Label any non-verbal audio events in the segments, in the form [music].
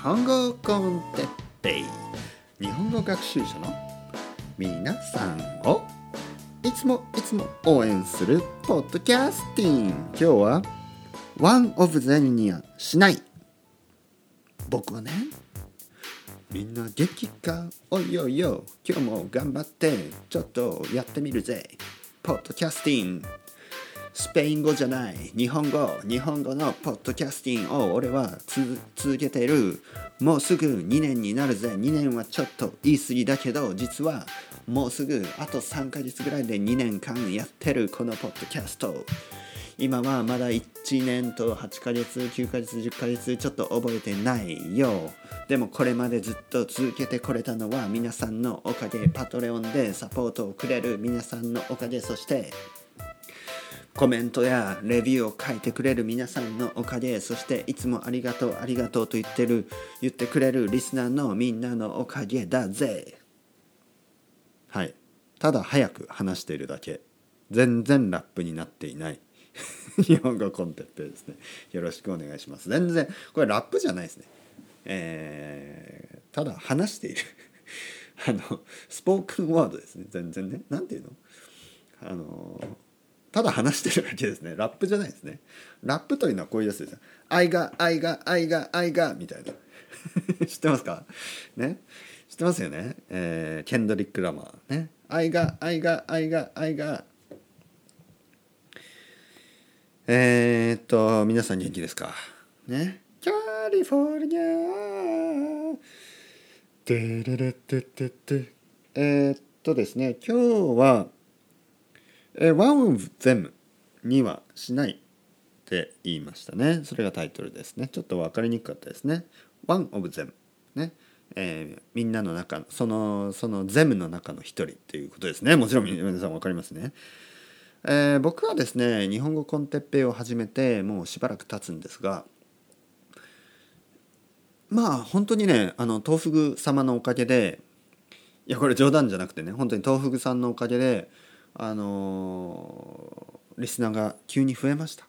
本語コンテッペイ。日本語学習者の皆さんを。いつもいつも応援するポッドキャスティン。今日は One of the にはしない。僕はねみんな元気か？おいおいよ今日も頑張ってちょっとやってみるぜ。ポッドキャスティン。スペイン語じゃない日本語日本語のポッドキャスティングを俺は続けてる。もうすぐ2年になるぜ。2年はちょっと言い過ぎだけど実はもうすぐあと3ヶ月ぐらいで2年間やってるこのポッドキャスト。今はまだ1年と8ヶ月9ヶ月10ヶ月ちょっと覚えてないよ。でもこれまでずっと続けてこれたのは皆さんのおかげパトレオンでサポートをくれる皆さんのおかげそしてコメントやレビューを書いてくれる皆さんのおかげそしていつもありがとうありがとうと言ってる言ってくれるリスナーのみんなのおかげだぜ。はい。ただ早く話しているだけ全然ラップになっていない。[laughs] 日本語コンテッペですね。よろしくお願いします。全然これラップじゃないですね。えー、ただ話している。[laughs] あのスポークンワードですね。全然ね。何ていうの？あのただ話してるだけですね。ラップじゃないですね。ラップというのはこういうやつですよ。愛が愛が愛が愛がみたいな。[laughs] 知ってますか？ね？知ってますよね、えー、ケンドリック・ラマーね？愛が愛が愛が愛が。えー、っと皆さん元気ですか？ね？カリフォルニアテレレテテテえー、っとですね今日はえー、One of them にはしないって言いましたね。それがタイトルですね。ちょっと分かりにくかったですね。One of them ね。えー、みんなの中そのそのゼムの中の一人っていうことですね。もちろん皆さん分かりますね。えー、僕はですね日本語コンテッペイを始めてもうしばらく経つんですがまあ本当にねあの東福様のおかげでいやこれ冗談じゃなくてね本当に東福さんのおかげであのリスナーが急に増えました。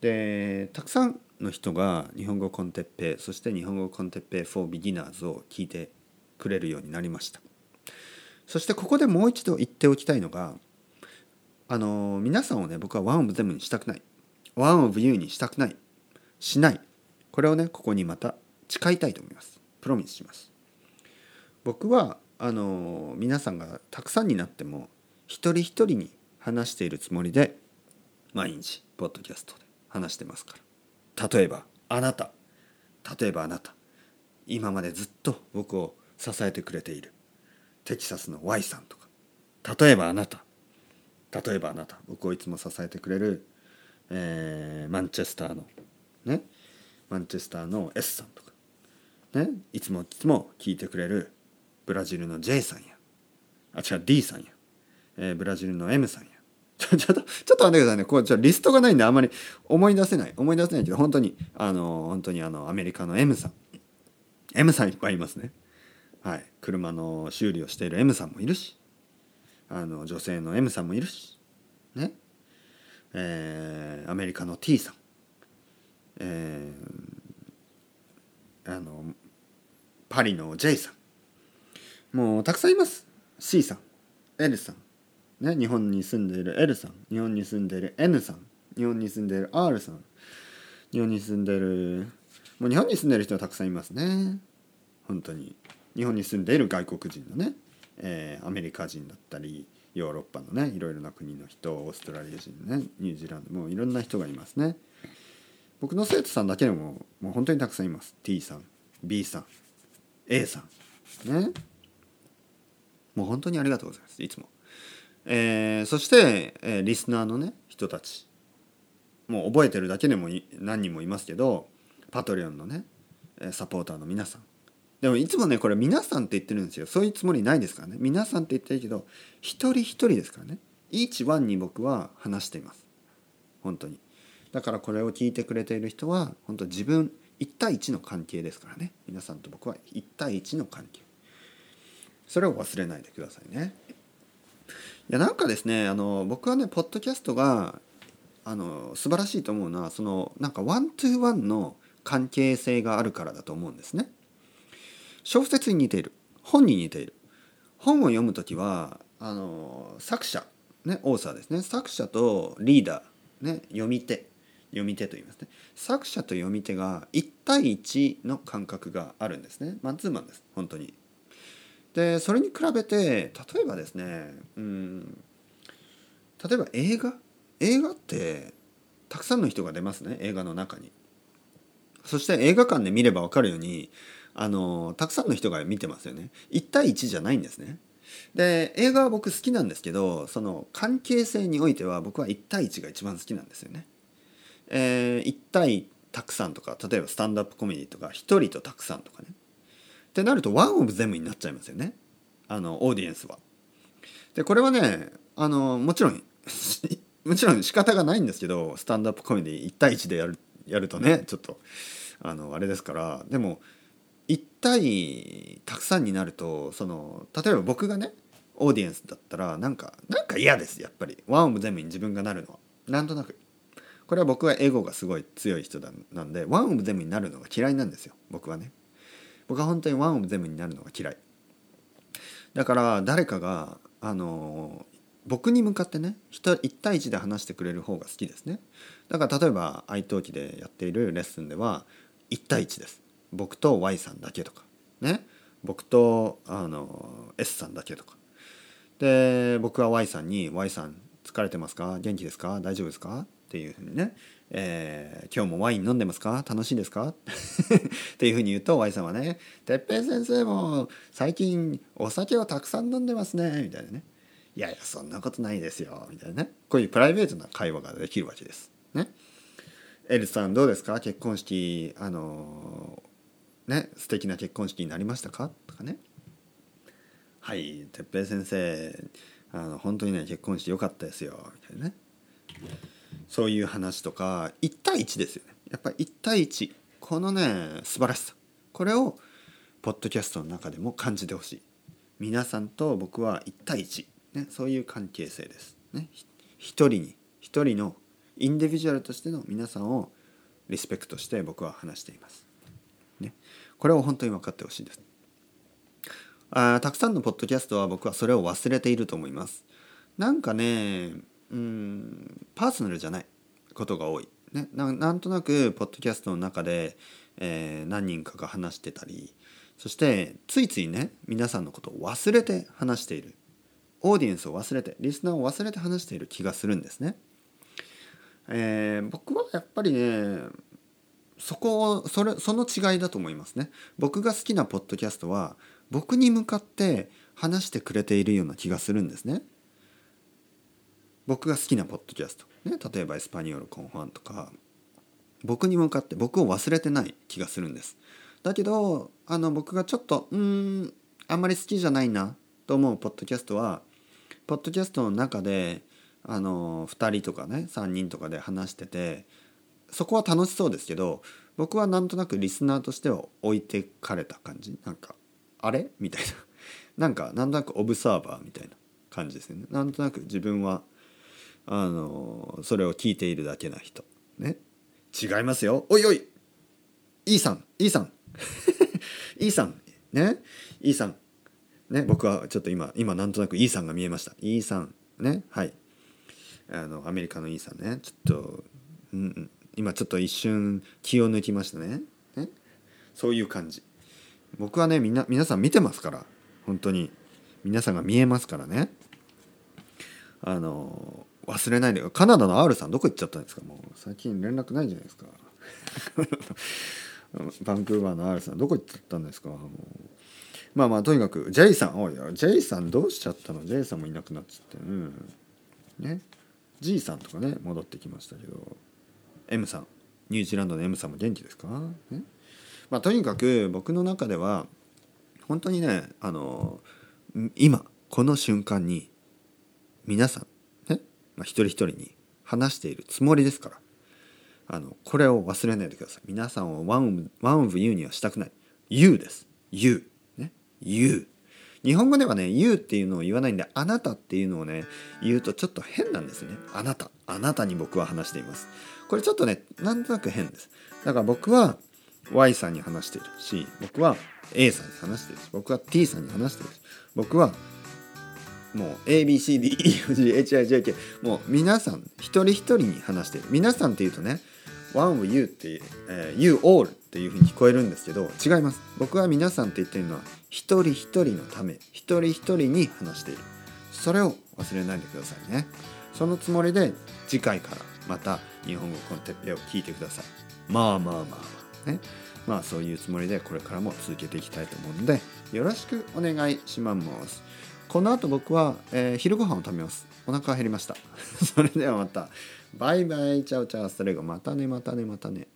でたくさんの人が日本語コンテッペそして日本語コンテッペ for beginners を聞いてくれるようになりました。そしてここでもう一度言っておきたいのがあの皆さんをね僕は one of them にしたくない。one of you にしたくない。しない。これをねここにまた誓いたいと思います。プロミスします。僕はあの皆さんがたくさんになっても一人一人に話しているつもりで毎日ポッドキャストで話してますから。例えばあなた。例えばあなた。今までずっと僕を支えてくれている。テキサスの Y さんとか。例えばあなた。例えばあなた。僕をいつも支えてくれる、えー、マンチェスターのね。マンチェスターの S さんとか。ね。いつもいつも聞いてくれるブラジルの J さんや。あ違う D さんや。えー、ブラジルの M さんや。[laughs] ちょ [laughs] ちょっと、ちょっと待ってくださいね。これ、ちょリストがないんであんまり思い出せない。思い出せないけど、本当に、あの、本当にあの、アメリカの M さん。M さんいっぱいいますね。はい。車の修理をしている M さんもいるし、あの、女性の M さんもいるし、ね。えー、アメリカの T さん。えー、あの、パリの J さん。もう、たくさんいます。C さん、L さん。ね、日本に住んでいる L さん日本に住んでいる N さん日本に住んでいる R さん日本に住んでいるもう日本に住んでいる人はたくさんいますね。本当に。日本に住んでいる外国人のね、えー、アメリカ人だったりヨーロッパのねいろいろな国の人オーストラリア人ねニュージーランドもういろんな人がいますね。僕の生徒さんだけでももう本当にたくさんいます。T さん B さん A さん。ね。もう本当にありがとうございますいつも。えー、そして、えー、リスナーのね人たち。もう覚えてるだけでも何人もいますけどパトレオンのねサポーターの皆さん。でもいつもねこれ皆さんって言ってるんですよ。そういうつもりないですからね。皆さんって言ってるけど一人一人ですからね。イーチワンに僕は話しています。本当に。だからこれを聞いてくれている人は本当自分1対1の関係ですからね。皆さんと僕は1対1の関係。それを忘れないでくださいね。やなんかですねあの僕はねポッドキャストがあの素晴らしいと思うのはそのなんかワントゥーワンの関係性があるからだと思うんですね。小説に似ている。本に似ている。本を読む時はあの作者ねオーサーですね。作者とリーダー、ね、読み手読み手と言いますね。作者と読み手が1対1の感覚があるんですね。マンツーマンです。本当に。でそれに比べて例えばですねうん例えば映画？映画ってたくさんの人が出ますね映画の中に。そして映画館で見れば分かるようにあのたくさんの人が見てますよね。1対1じゃないんですね。で映画は僕好きなんですけどその関係性においては僕は1対1が一番好きなんですよね。えー、1対たくさんとか例えばスタンドアップコメディとか1人とたくさんとかね。ってなるとワンオブゼムになっちゃいますよね。あのオーディエンスは。でこれはねあのもちろん [laughs] もちろん仕方がないんですけどスタンドアップコメディ1対1でやるやるとねちょっとあのあれですから。でも1対たくさんになるとその例えば僕がねオーディエンスだったらなんかなんか嫌ですやっぱり。ワンオブゼムに自分がなるのは。なんとなく。これは僕はエゴがすごい強い人だなんでワンオブゼムになるのが嫌いなんですよ僕はね。僕は本当にワンオブゼムになるのが嫌い。だから誰かがあの僕に向かってね1対1で話してくれる方が好きですね。だから例えば愛登記でやっているレッスンでは1対1です。僕と Y さんだけとかね。僕とあの S さんだけとか。で僕は Y さんに「Y さん疲れてますか？元気ですか？大丈夫ですか?」っていうふうにね、えー、今日もワイン飲んでますか？楽しいですか？[laughs] っていうふうに言うと Y さんはね「てっぺい先生も最近お酒をたくさん飲んでますね」みたいなね「いやいやそんなことないですよ」みたいなね。こういうプライベートな会話ができるわけです。ね。エルさんどうですか？結婚式あのね素敵な結婚式になりましたか？とかね。はい哲平先生あの本当にね結婚してよかったですよ。みたいなね。そういう話とか1対1ですよね。やっぱり1対1このね素晴らしさ。これをポッドキャストの中でも感じてほしい。皆さんと僕は1対1、ね、そういう関係性です、ね、一人に一人のインディビジュアルとしての皆さんをリスペクトして僕は話しています、ね、これを本当に分かってほしいです。あたくさんのポッドキャストは僕はそれを忘れていると思います。なんかねうんパーソナルじゃないことが多い。ね、なんとなくポッドキャストの中で、えー、何人かが話してたりそしてついついね皆さんのことを忘れて話しているオーディエンスを忘れてリスナーを忘れて話している気がするんですね。えー、僕はやっぱりねそこをそれその違いだと思いますね。僕が好きなポッドキャストは僕に向かって話してくれているような気がするんですね。僕が好きなポッドキャスト、ね、例えばエスパニオルコンファンとか。僕に向かって僕を忘れてない気がするんです。だけどあの僕がちょっとうんあんまり好きじゃないなと思うポッドキャストはポッドキャストの中であの2人とかね3人とかで話しててそこは楽しそうですけど僕はなんとなくリスナーとしては置いてかれた感じ。なんかあれ？みたいな。なんかなんとなくオブサーバーみたいな感じですね。なんとなく自分はあのそれを聞いているだけな人。ね。違いますよ。おいおい。E さん。E さん。[laughs] E さん。ね。E さん。ね。僕はちょっと今今なんとなく E さんが見えました。E さん。ね。はい。あのアメリカの E さんね。ちょっと、うん、今ちょっと一瞬気を抜きましたね。ね。そういう感じ。僕はねみんな皆さん見てますから。本当に。皆さんが見えますからね。あの忘れないでカナダの R さんどこ行っちゃったんですか？もう最近連絡ないじゃないですか？[laughs] バンクーバーの R さんどこ行っちゃったんですか？もう。まあまあとにかく J さん。おいや J さんどうしちゃったの？J さんもいなくなっちゃって。うん。ね。G さんとかね戻ってきましたけど。M さん。ニュージーランドの M さんも元気ですか、ね。まあ、とにかく僕の中では本当にねあの今この瞬間に皆さんまあ、一人一人に話しているつもりですから。あのこれを忘れないでください。皆さんを one one of you にはしたくない。You です。You ね。You 日本語ではね You っていうのを言わないんであなたっていうのをね言うとちょっと変なんですね。あなた。あなたに僕は話しています。これちょっとねなんとなく変です。だから僕は Y さんに話しているし僕は A さんに話してるし僕は T さんに話してるし僕はもう ABCDEFGHIJK もう皆さん一人一人に話している。皆さんっていうとね One of you って、えー You all っていうふうに聞こえるんですけど違います。僕は皆さんって言ってるのは一人一人のため一人一人に話している。それを忘れないでくださいね。そのつもりで次回からまた日本語コンテッペを聞いてください。まあまあまあまあ。ね。まあそういうつもりでこれからも続けていきたいと思うのでよろしくお願いします。この後僕は、えー昼ご飯を食べます。お腹減りました。[laughs] それではまた。バイバイ。チャオチャオ。ストレゴまたねまたねまたね。